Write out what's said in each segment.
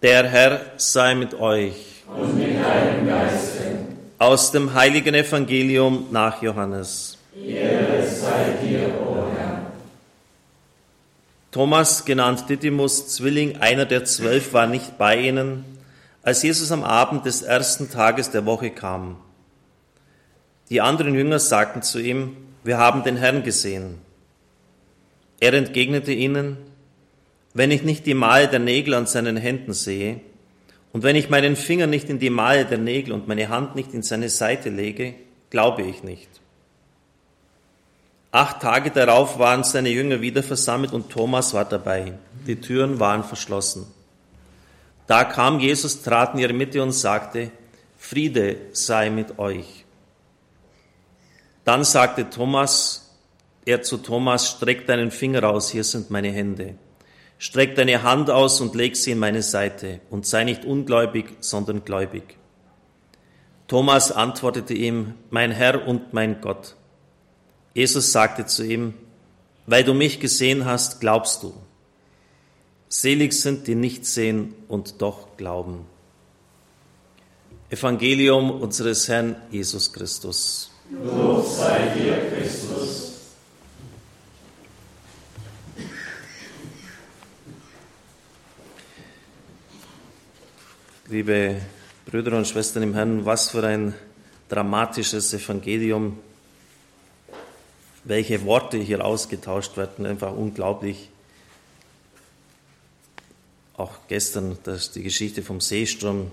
Der Herr sei mit euch. Und mit deinem Geiste. Aus dem heiligen Evangelium nach Johannes. Ehre sei dir, o Herr. Thomas, genannt Didymus, Zwilling einer der zwölf, war nicht bei ihnen, als Jesus am Abend des ersten Tages der Woche kam. Die anderen Jünger sagten zu ihm, wir haben den Herrn gesehen. Er entgegnete ihnen, wenn ich nicht die Male der Nägel an seinen Händen sehe und wenn ich meinen Finger nicht in die Male der Nägel und meine Hand nicht in seine Seite lege, glaube ich nicht. Acht Tage darauf waren seine Jünger wieder versammelt und Thomas war dabei. Die Türen waren verschlossen. Da kam Jesus, trat in ihre Mitte und sagte, Friede sei mit euch. Dann sagte Thomas, er zu Thomas, streck deinen Finger aus, hier sind meine Hände. Streck deine Hand aus und leg sie in meine Seite und sei nicht ungläubig, sondern gläubig. Thomas antwortete ihm, mein Herr und mein Gott. Jesus sagte zu ihm, weil du mich gesehen hast, glaubst du. Selig sind die nicht sehen und doch glauben. Evangelium unseres Herrn Jesus Christus. Lob sei dir, Christus. Liebe Brüder und Schwestern im Herrn, was für ein dramatisches Evangelium, welche Worte hier ausgetauscht werden, einfach unglaublich. Auch gestern das, die Geschichte vom Seestrom,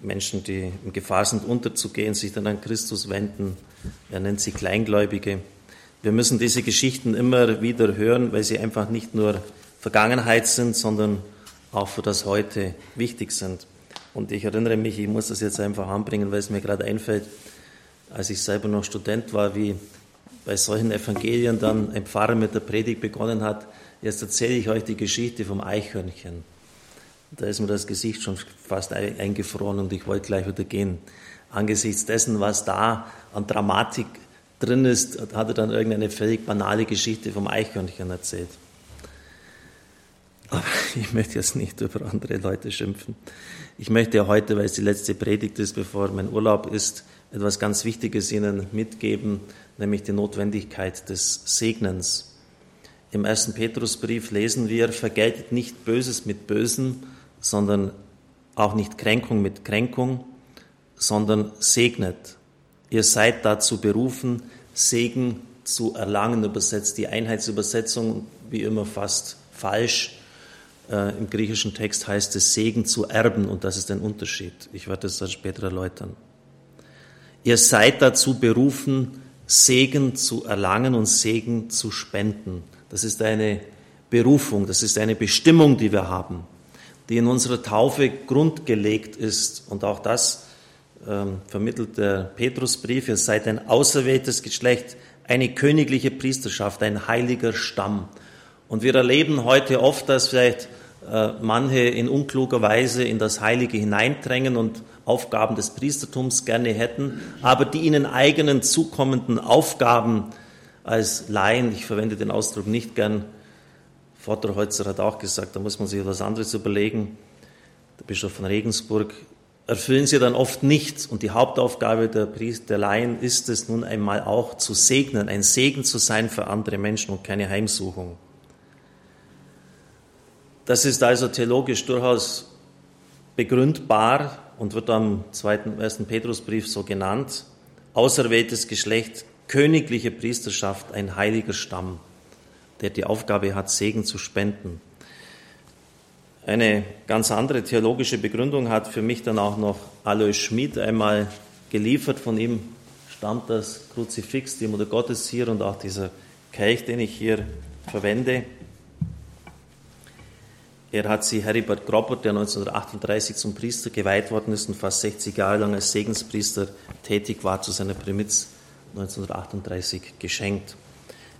Menschen, die in Gefahr sind, unterzugehen, sich dann an Christus wenden. Er nennt sie Kleingläubige. Wir müssen diese Geschichten immer wieder hören, weil sie einfach nicht nur Vergangenheit sind, sondern auch für das Heute wichtig sind. Und ich erinnere mich, ich muss das jetzt einfach anbringen, weil es mir gerade einfällt, als ich selber noch Student war, wie bei solchen Evangelien dann ein Pfarrer mit der Predigt begonnen hat. Jetzt erzähle ich euch die Geschichte vom Eichhörnchen. Da ist mir das Gesicht schon fast eingefroren und ich wollte gleich wieder gehen. Angesichts dessen, was da an Dramatik drin ist, hat er dann irgendeine völlig banale Geschichte vom Eichhörnchen erzählt. Aber ich möchte jetzt nicht über andere Leute schimpfen. Ich möchte heute, weil es die letzte Predigt ist, bevor mein Urlaub ist, etwas ganz Wichtiges Ihnen mitgeben, nämlich die Notwendigkeit des Segnens. Im ersten Petrusbrief lesen wir, vergeltet nicht Böses mit Bösen, sondern auch nicht Kränkung mit Kränkung, sondern segnet. Ihr seid dazu berufen, Segen zu erlangen, übersetzt die Einheitsübersetzung, wie immer fast falsch. Äh, Im griechischen Text heißt es Segen zu erben und das ist ein Unterschied. Ich werde das dann später erläutern. Ihr seid dazu berufen, Segen zu erlangen und Segen zu spenden. Das ist eine Berufung, das ist eine Bestimmung, die wir haben, die in unserer Taufe grundgelegt ist. Und auch das ähm, vermittelt der Petrusbrief. Ihr seid ein auserwähltes Geschlecht, eine königliche Priesterschaft, ein heiliger Stamm. Und wir erleben heute oft, dass vielleicht manche in unkluger Weise in das Heilige hineindrängen und Aufgaben des Priestertums gerne hätten, aber die ihnen eigenen zukommenden Aufgaben als Laien, ich verwende den Ausdruck nicht gern, Vorderholzer hat auch gesagt, da muss man sich etwas anderes überlegen, der Bischof von Regensburg, erfüllen sie dann oft nicht. Und die Hauptaufgabe der, Priester, der Laien ist es nun einmal auch zu segnen, ein Segen zu sein für andere Menschen und keine Heimsuchung. Das ist also theologisch durchaus begründbar und wird am zweiten, ersten Petrusbrief so genannt. Auserwähltes Geschlecht, königliche Priesterschaft, ein heiliger Stamm, der die Aufgabe hat, Segen zu spenden. Eine ganz andere theologische Begründung hat für mich dann auch noch Alois Schmid einmal geliefert. Von ihm stammt das Kruzifix, die Mutter Gottes hier und auch dieser Kelch, den ich hier verwende. Er hat sie Heribert Groppert, der 1938 zum Priester geweiht worden ist und fast 60 Jahre lang als Segenspriester tätig war, zu seiner Primiz 1938 geschenkt.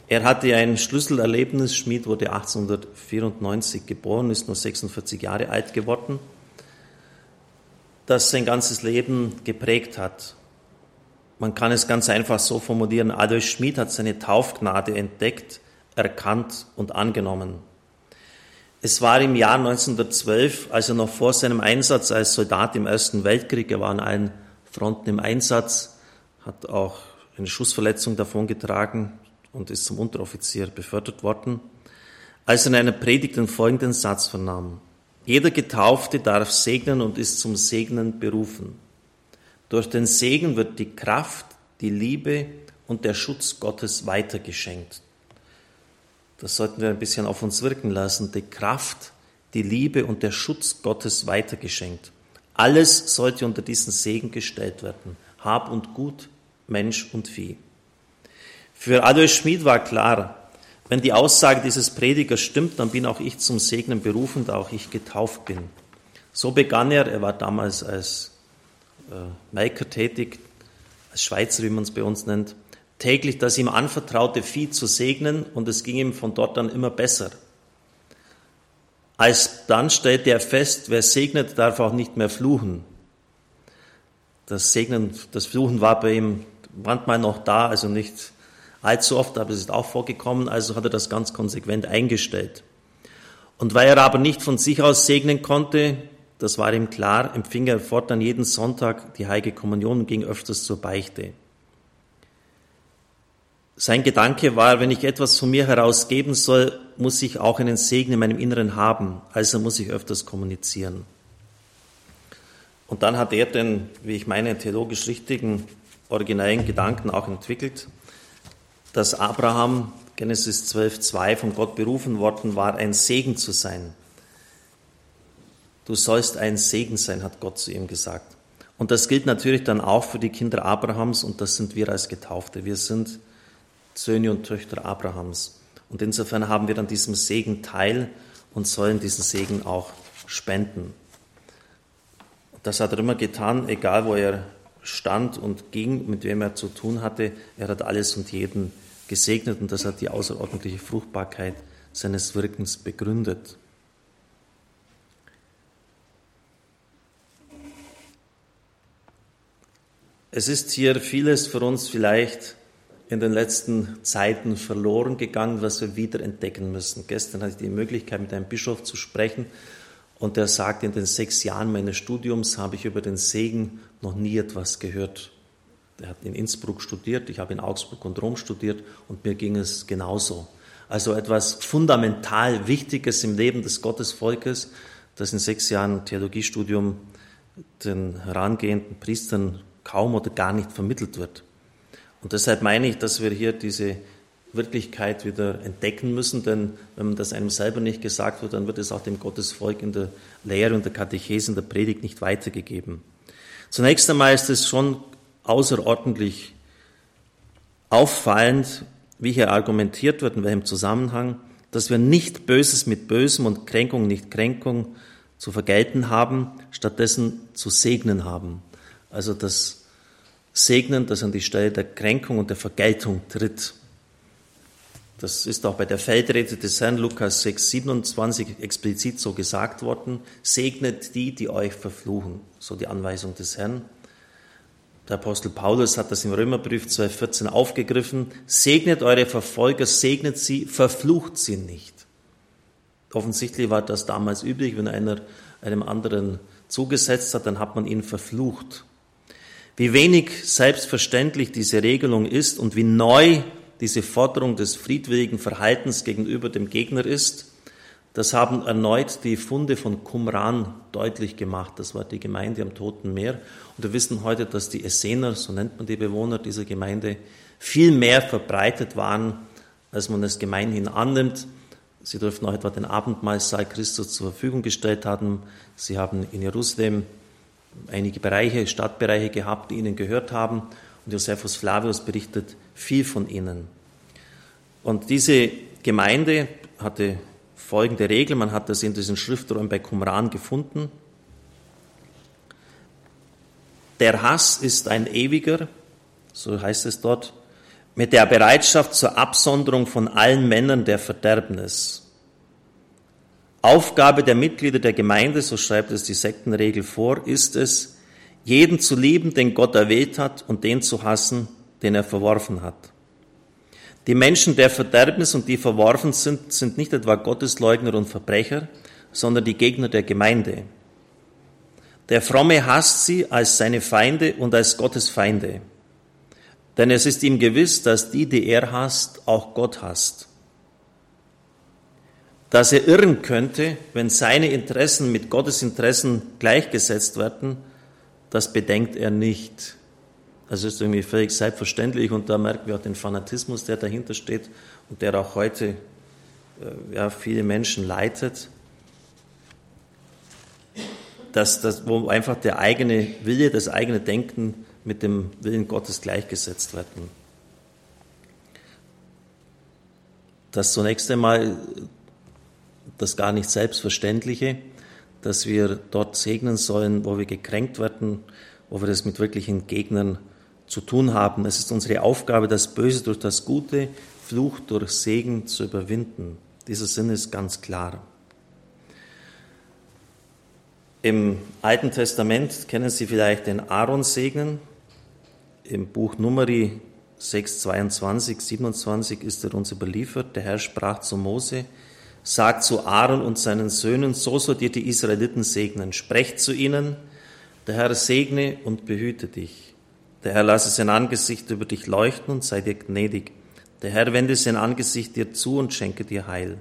Er hatte ein Schlüsselerlebnis. Schmid wurde 1894 geboren, ist nur 46 Jahre alt geworden, das sein ganzes Leben geprägt hat. Man kann es ganz einfach so formulieren. Adolf Schmid hat seine Taufgnade entdeckt, erkannt und angenommen. Es war im Jahr 1912, also noch vor seinem Einsatz als Soldat im Ersten Weltkrieg. Er war an allen Fronten im Einsatz, hat auch eine Schussverletzung davongetragen und ist zum Unteroffizier befördert worden, als er in einer Predigt den folgenden Satz vernahm. Jeder Getaufte darf segnen und ist zum Segnen berufen. Durch den Segen wird die Kraft, die Liebe und der Schutz Gottes weitergeschenkt. Das sollten wir ein bisschen auf uns wirken lassen. Die Kraft, die Liebe und der Schutz Gottes weitergeschenkt. Alles sollte unter diesen Segen gestellt werden. Hab und Gut, Mensch und Vieh. Für Adolf Schmid war klar, wenn die Aussage dieses Predigers stimmt, dann bin auch ich zum Segnen berufen, da auch ich getauft bin. So begann er, er war damals als äh, Melker tätig, als Schweizer, wie man es bei uns nennt, täglich das ihm anvertraute Vieh zu segnen und es ging ihm von dort an immer besser. Als dann stellte er fest, wer segnet, darf auch nicht mehr fluchen. Das Segnen, das Fluchen war bei ihm manchmal noch da, also nicht allzu oft, aber es ist auch vorgekommen, also hat er das ganz konsequent eingestellt. Und weil er aber nicht von sich aus segnen konnte, das war ihm klar, empfing er fortan jeden Sonntag die Heilige Kommunion und ging öfters zur Beichte. Sein Gedanke war, wenn ich etwas von mir herausgeben soll, muss ich auch einen Segen in meinem Inneren haben, also muss ich öfters kommunizieren. Und dann hat er den, wie ich meine, theologisch richtigen, originellen Gedanken auch entwickelt, dass Abraham, Genesis 12,2, von Gott berufen worden war, ein Segen zu sein. Du sollst ein Segen sein, hat Gott zu ihm gesagt. Und das gilt natürlich dann auch für die Kinder Abrahams und das sind wir als Getaufte. Wir sind Söhne und Töchter Abrahams. Und insofern haben wir an diesem Segen teil und sollen diesen Segen auch spenden. Das hat er immer getan, egal wo er stand und ging, mit wem er zu tun hatte. Er hat alles und jeden gesegnet und das hat die außerordentliche Fruchtbarkeit seines Wirkens begründet. Es ist hier vieles für uns vielleicht in den letzten Zeiten verloren gegangen, was wir wieder entdecken müssen. Gestern hatte ich die Möglichkeit, mit einem Bischof zu sprechen und der sagte, in den sechs Jahren meines Studiums habe ich über den Segen noch nie etwas gehört. Er hat in Innsbruck studiert, ich habe in Augsburg und Rom studiert und mir ging es genauso. Also etwas fundamental Wichtiges im Leben des Gottesvolkes, das in sechs Jahren Theologiestudium den herangehenden Priestern kaum oder gar nicht vermittelt wird. Und deshalb meine ich, dass wir hier diese Wirklichkeit wieder entdecken müssen, denn wenn das einem selber nicht gesagt wird, dann wird es auch dem Gottesvolk in der Lehre und der Katechese, in der Predigt nicht weitergegeben. Zunächst einmal ist es schon außerordentlich auffallend, wie hier argumentiert wird, in welchem Zusammenhang, dass wir nicht Böses mit Bösem und Kränkung nicht Kränkung zu vergelten haben, stattdessen zu segnen haben. Also das segnen, das an die Stelle der Kränkung und der Vergeltung tritt. Das ist auch bei der Feldrede des Herrn Lukas 6, 27 explizit so gesagt worden. Segnet die, die euch verfluchen. So die Anweisung des Herrn. Der Apostel Paulus hat das im Römerbrief 12,14 aufgegriffen. Segnet eure Verfolger, segnet sie, verflucht sie nicht. Offensichtlich war das damals üblich, wenn einer einem anderen zugesetzt hat, dann hat man ihn verflucht. Wie wenig selbstverständlich diese Regelung ist und wie neu diese Forderung des friedwilligen Verhaltens gegenüber dem Gegner ist, das haben erneut die Funde von Qumran deutlich gemacht. Das war die Gemeinde am Toten Meer. Und wir wissen heute, dass die Essener, so nennt man die Bewohner dieser Gemeinde, viel mehr verbreitet waren, als man es gemeinhin annimmt. Sie dürften auch etwa den Abendmahlsaal Christus zur Verfügung gestellt haben. Sie haben in Jerusalem einige Bereiche, Stadtbereiche gehabt, die ihnen gehört haben. Und Josephus Flavius berichtet viel von ihnen. Und diese Gemeinde hatte folgende Regel, man hat das in diesen Schriftrollen bei Qumran gefunden. Der Hass ist ein ewiger, so heißt es dort, mit der Bereitschaft zur Absonderung von allen Männern der Verderbnis. Aufgabe der Mitglieder der Gemeinde, so schreibt es die Sektenregel vor, ist es, jeden zu lieben, den Gott erwählt hat, und den zu hassen, den er verworfen hat. Die Menschen der Verderbnis und die verworfen sind, sind nicht etwa Gottesleugner und Verbrecher, sondern die Gegner der Gemeinde. Der Fromme hasst sie als seine Feinde und als Gottes Feinde. Denn es ist ihm gewiss, dass die, die er hasst, auch Gott hasst. Dass er irren könnte, wenn seine Interessen mit Gottes Interessen gleichgesetzt werden, das bedenkt er nicht. Das ist irgendwie völlig selbstverständlich und da merken wir auch den Fanatismus, der dahinter steht und der auch heute äh, ja, viele Menschen leitet. Dass, dass, wo einfach der eigene Wille, das eigene Denken mit dem Willen Gottes gleichgesetzt werden. Das zunächst einmal das gar nicht Selbstverständliche, dass wir dort segnen sollen, wo wir gekränkt werden, wo wir das mit wirklichen Gegnern zu tun haben. Es ist unsere Aufgabe, das Böse durch das Gute, Fluch durch Segen zu überwinden. Dieser Sinn ist ganz klar. Im Alten Testament kennen Sie vielleicht den Aaron-Segnen. Im Buch Numeri 6, 22, 27 ist er uns überliefert. Der Herr sprach zu Mose, sagt zu Aaron und seinen Söhnen, so sollt ihr die Israeliten segnen. Sprecht zu ihnen, der Herr segne und behüte dich. Der Herr lasse sein Angesicht über dich leuchten und sei dir gnädig. Der Herr wende sein Angesicht dir zu und schenke dir Heil.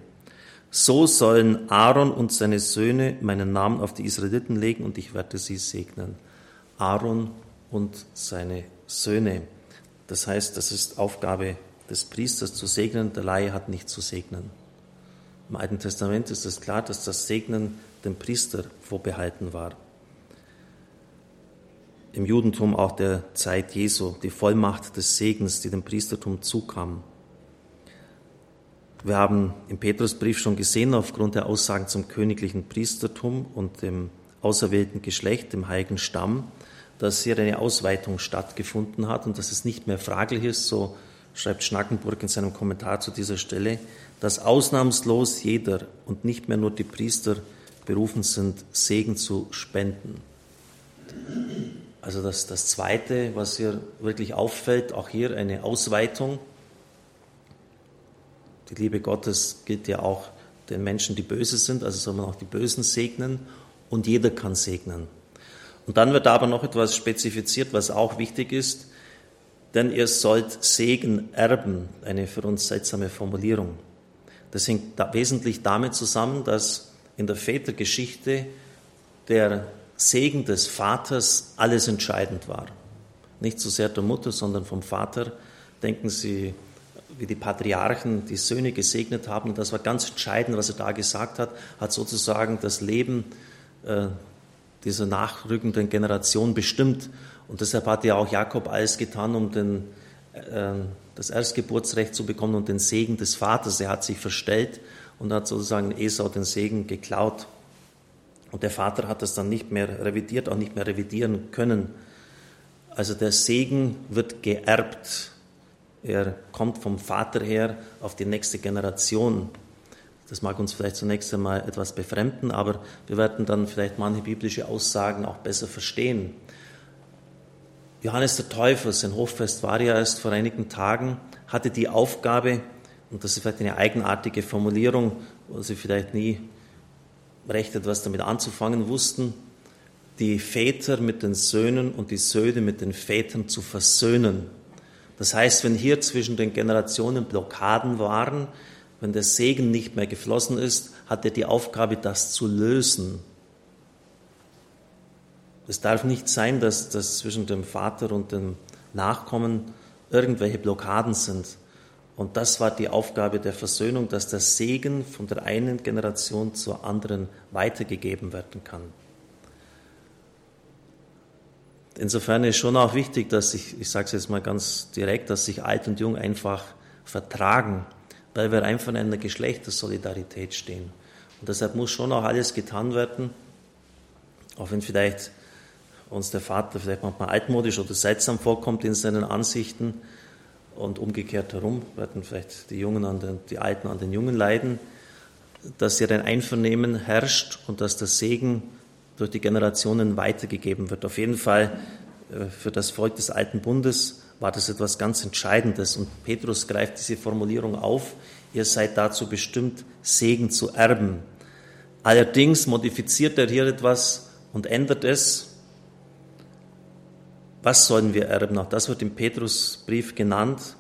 So sollen Aaron und seine Söhne meinen Namen auf die Israeliten legen und ich werde sie segnen. Aaron und seine Söhne. Das heißt, das ist Aufgabe des Priesters zu segnen, der Laie hat nicht zu segnen. Im Alten Testament ist es klar, dass das Segnen dem Priester vorbehalten war im Judentum auch der Zeit Jesu, die Vollmacht des Segens, die dem Priestertum zukam. Wir haben im Petrusbrief schon gesehen, aufgrund der Aussagen zum königlichen Priestertum und dem auserwählten Geschlecht, dem heiligen Stamm, dass hier eine Ausweitung stattgefunden hat und dass es nicht mehr fraglich ist, so schreibt Schnackenburg in seinem Kommentar zu dieser Stelle, dass ausnahmslos jeder und nicht mehr nur die Priester berufen sind, Segen zu spenden. Also das, das Zweite, was hier wirklich auffällt, auch hier eine Ausweitung. Die Liebe Gottes gilt ja auch den Menschen, die böse sind, also soll man auch die Bösen segnen und jeder kann segnen. Und dann wird aber noch etwas spezifiziert, was auch wichtig ist, denn ihr sollt Segen erben, eine für uns seltsame Formulierung. Das hängt da wesentlich damit zusammen, dass in der Vätergeschichte der Segen des Vaters alles entscheidend war. Nicht so sehr der Mutter, sondern vom Vater. Denken Sie, wie die Patriarchen die Söhne gesegnet haben. Das war ganz entscheidend, was er da gesagt hat, hat sozusagen das Leben äh, dieser nachrückenden Generation bestimmt. Und deshalb hat ja auch Jakob alles getan, um den, äh, das Erstgeburtsrecht zu bekommen und den Segen des Vaters. Er hat sich verstellt und hat sozusagen Esau den Segen geklaut. Und der Vater hat das dann nicht mehr revidiert, auch nicht mehr revidieren können. Also der Segen wird geerbt. Er kommt vom Vater her auf die nächste Generation. Das mag uns vielleicht zunächst einmal etwas befremden, aber wir werden dann vielleicht manche biblische Aussagen auch besser verstehen. Johannes der Täufer, sein Hochfest war ja erst vor einigen Tagen, hatte die Aufgabe, und das ist vielleicht eine eigenartige Formulierung, wo Sie vielleicht nie recht etwas damit anzufangen wussten, die Väter mit den Söhnen und die Söhne mit den Vätern zu versöhnen. Das heißt, wenn hier zwischen den Generationen Blockaden waren, wenn der Segen nicht mehr geflossen ist, hat er die Aufgabe, das zu lösen. Es darf nicht sein, dass, dass zwischen dem Vater und dem Nachkommen irgendwelche Blockaden sind. Und das war die Aufgabe der Versöhnung, dass der Segen von der einen Generation zur anderen weitergegeben werden kann. Insofern ist schon auch wichtig, dass sich, ich sage es jetzt mal ganz direkt, dass sich alt und jung einfach vertragen, weil wir einfach in einer Geschlechtersolidarität stehen. Und deshalb muss schon auch alles getan werden, auch wenn vielleicht uns der Vater vielleicht manchmal altmodisch oder seltsam vorkommt in seinen Ansichten, und umgekehrt herum werden vielleicht die Jungen an den, die Alten an den Jungen leiden, dass hier ein Einvernehmen herrscht und dass der Segen durch die Generationen weitergegeben wird. Auf jeden Fall äh, für das Volk des Alten Bundes, war das etwas ganz Entscheidendes. Und Petrus greift diese Formulierung auf, ihr seid dazu bestimmt, Segen zu erben. Allerdings modifiziert er hier etwas und ändert es. Was sollen wir erben? Auch das wird im Petrusbrief genannt.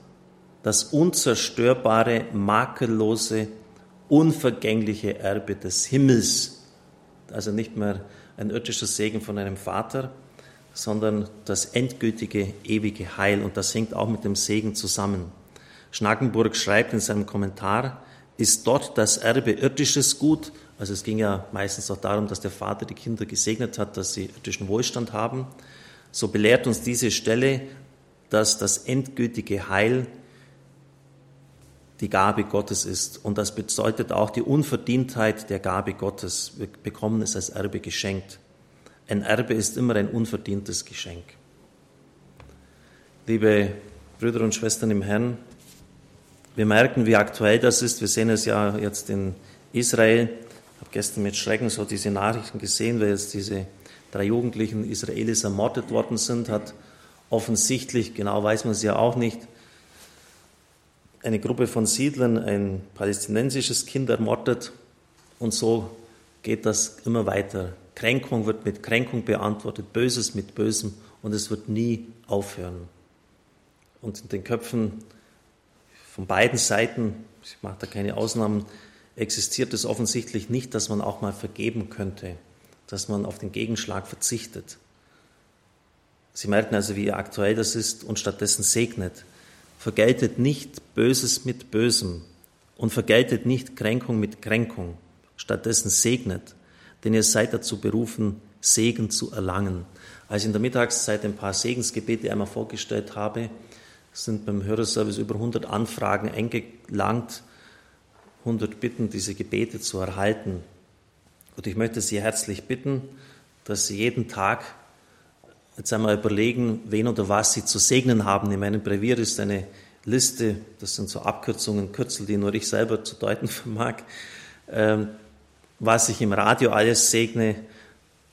Das unzerstörbare, makellose, unvergängliche Erbe des Himmels. Also nicht mehr ein irdischer Segen von einem Vater, sondern das endgültige, ewige Heil. Und das hängt auch mit dem Segen zusammen. Schnackenburg schreibt in seinem Kommentar, ist dort das Erbe irdisches Gut, also es ging ja meistens auch darum, dass der Vater die Kinder gesegnet hat, dass sie irdischen Wohlstand haben, so belehrt uns diese Stelle, dass das endgültige Heil die Gabe Gottes ist. Und das bedeutet auch die Unverdientheit der Gabe Gottes. Wir bekommen es als Erbe geschenkt. Ein Erbe ist immer ein unverdientes Geschenk. Liebe Brüder und Schwestern im Herrn, wir merken, wie aktuell das ist. Wir sehen es ja jetzt in Israel. Ich habe gestern mit Schrecken so diese Nachrichten gesehen, weil jetzt diese drei jugendlichen Israelis ermordet worden sind, hat offensichtlich, genau weiß man es ja auch nicht, eine Gruppe von Siedlern ein palästinensisches Kind ermordet und so geht das immer weiter. Kränkung wird mit Kränkung beantwortet, Böses mit Bösem und es wird nie aufhören. Und in den Köpfen von beiden Seiten, ich mache da keine Ausnahmen, existiert es offensichtlich nicht, dass man auch mal vergeben könnte, dass man auf den Gegenschlag verzichtet. Sie merken also, wie aktuell das ist und stattdessen segnet. Vergeltet nicht Böses mit Bösem und vergeltet nicht Kränkung mit Kränkung. Stattdessen segnet, denn ihr seid dazu berufen, Segen zu erlangen. Als ich in der Mittagszeit ein paar Segensgebete einmal vorgestellt habe, sind beim Hörerservice über 100 Anfragen eingelangt, 100 Bitten, diese Gebete zu erhalten. Und ich möchte Sie herzlich bitten, dass Sie jeden Tag jetzt einmal überlegen, wen oder was Sie zu segnen haben. In meinem Brevier ist eine Liste, das sind so Abkürzungen, Kürzel, die nur ich selber zu deuten vermag, ähm, was ich im Radio alles segne,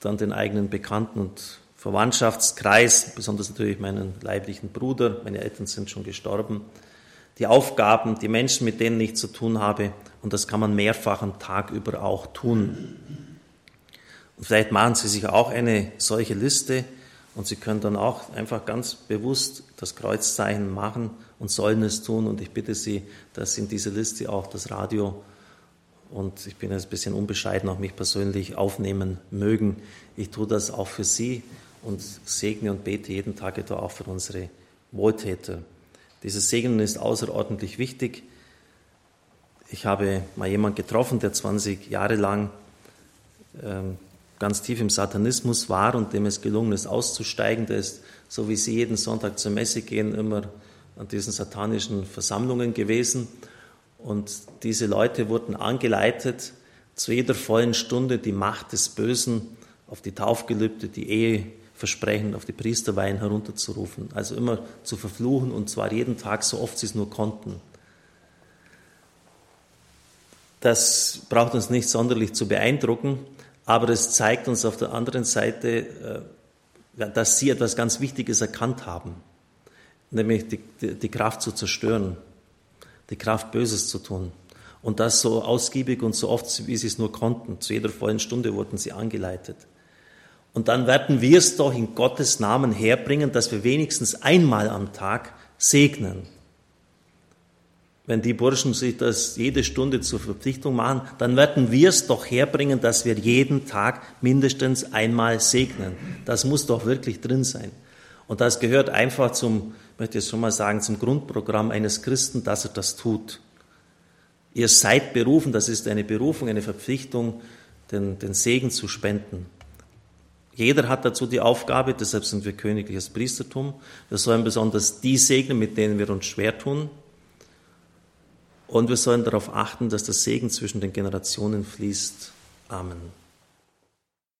dann den eigenen Bekannten und Verwandtschaftskreis, besonders natürlich meinen leiblichen Bruder, meine Eltern sind schon gestorben, die Aufgaben, die Menschen, mit denen ich zu tun habe, und das kann man mehrfach am Tag über auch tun. Und vielleicht machen Sie sich auch eine solche Liste und Sie können dann auch einfach ganz bewusst das Kreuzzeichen machen und sollen es tun. Und ich bitte Sie, dass in dieser Liste auch das Radio und ich bin jetzt ein bisschen unbescheiden, auch mich persönlich aufnehmen mögen. Ich tue das auch für Sie und segne und bete jeden Tag etwa auch für unsere Wohltäter. Dieses Segnen ist außerordentlich wichtig. Ich habe mal jemanden getroffen, der 20 Jahre lang ähm, ganz tief im Satanismus war und dem es gelungen ist, auszusteigen. Der ist, so wie Sie jeden Sonntag zur Messe gehen, immer an diesen satanischen Versammlungen gewesen. Und diese Leute wurden angeleitet, zu jeder vollen Stunde die Macht des Bösen auf die Taufgelübde, die Ehe, Versprechen auf die Priesterweihen herunterzurufen. Also immer zu verfluchen und zwar jeden Tag so oft sie es nur konnten. Das braucht uns nicht sonderlich zu beeindrucken, aber es zeigt uns auf der anderen Seite, äh, dass sie etwas ganz Wichtiges erkannt haben, nämlich die, die, die Kraft zu zerstören, die Kraft Böses zu tun. Und das so ausgiebig und so oft, wie sie es nur konnten. Zu jeder vollen Stunde wurden sie angeleitet. Und dann werden wir es doch in Gottes Namen herbringen, dass wir wenigstens einmal am Tag segnen. Wenn die Burschen sich das jede Stunde zur Verpflichtung machen, dann werden wir es doch herbringen, dass wir jeden Tag mindestens einmal segnen. Das muss doch wirklich drin sein. Und das gehört einfach zum, möchte ich schon mal sagen, zum Grundprogramm eines Christen, dass er das tut. Ihr seid berufen, das ist eine Berufung, eine Verpflichtung, den, den Segen zu spenden. Jeder hat dazu die Aufgabe, deshalb sind wir königliches Priestertum. Wir sollen besonders die segnen, mit denen wir uns schwer tun. Und wir sollen darauf achten, dass der Segen zwischen den Generationen fließt. Amen.